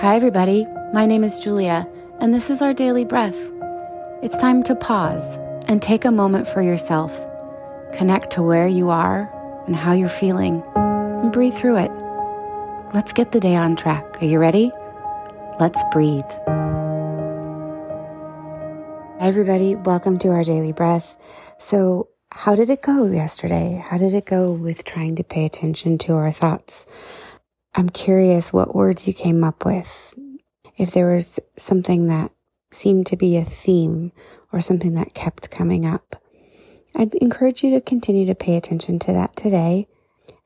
Hi, everybody. My name is Julia, and this is our daily breath. It's time to pause and take a moment for yourself. Connect to where you are and how you're feeling, and breathe through it. Let's get the day on track. Are you ready? Let's breathe. Hi, everybody. Welcome to our daily breath. So, how did it go yesterday? How did it go with trying to pay attention to our thoughts? I'm curious what words you came up with. If there was something that seemed to be a theme or something that kept coming up. I'd encourage you to continue to pay attention to that today.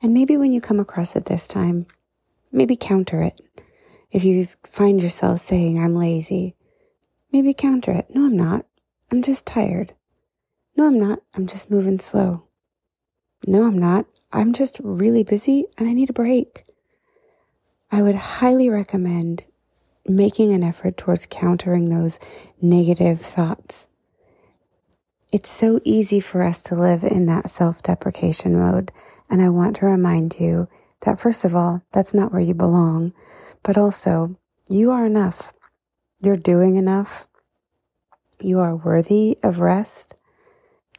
And maybe when you come across it this time, maybe counter it. If you find yourself saying, I'm lazy, maybe counter it. No, I'm not. I'm just tired. No, I'm not. I'm just moving slow. No, I'm not. I'm just really busy and I need a break. I would highly recommend making an effort towards countering those negative thoughts. It's so easy for us to live in that self deprecation mode. And I want to remind you that, first of all, that's not where you belong, but also you are enough. You're doing enough. You are worthy of rest.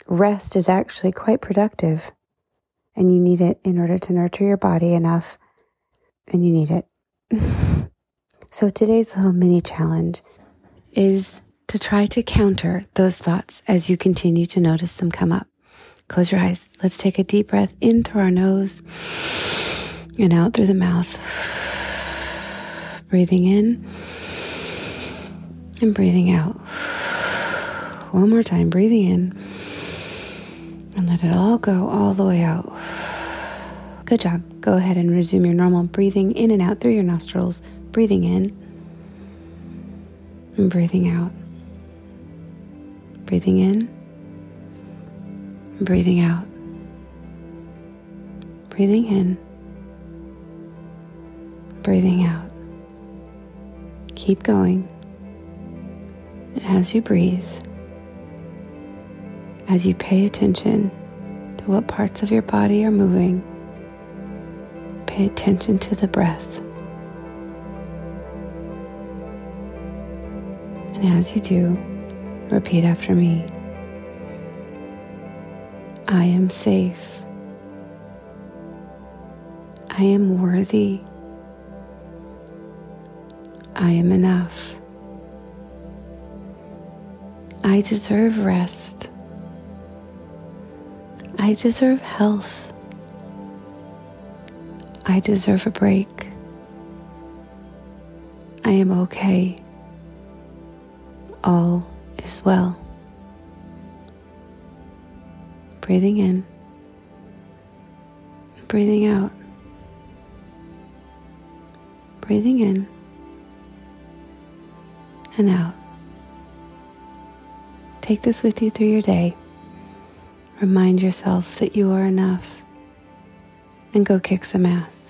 Rest is actually quite productive, and you need it in order to nurture your body enough and you need it. so today's little mini challenge is to try to counter those thoughts as you continue to notice them come up. Close your eyes. Let's take a deep breath in through our nose and out through the mouth. Breathing in and breathing out. One more time, breathing in and let it all go all the way out. Good job. Go ahead and resume your normal breathing in and out through your nostrils. Breathing in and breathing out. Breathing in, breathing out. Breathing in, breathing out. Keep going. And as you breathe, as you pay attention to what parts of your body are moving, Pay attention to the breath. And as you do, repeat after me I am safe. I am worthy. I am enough. I deserve rest. I deserve health. I deserve a break. I am okay. All is well. Breathing in, breathing out. Breathing in and out. Take this with you through your day. Remind yourself that you are enough and go kick some ass.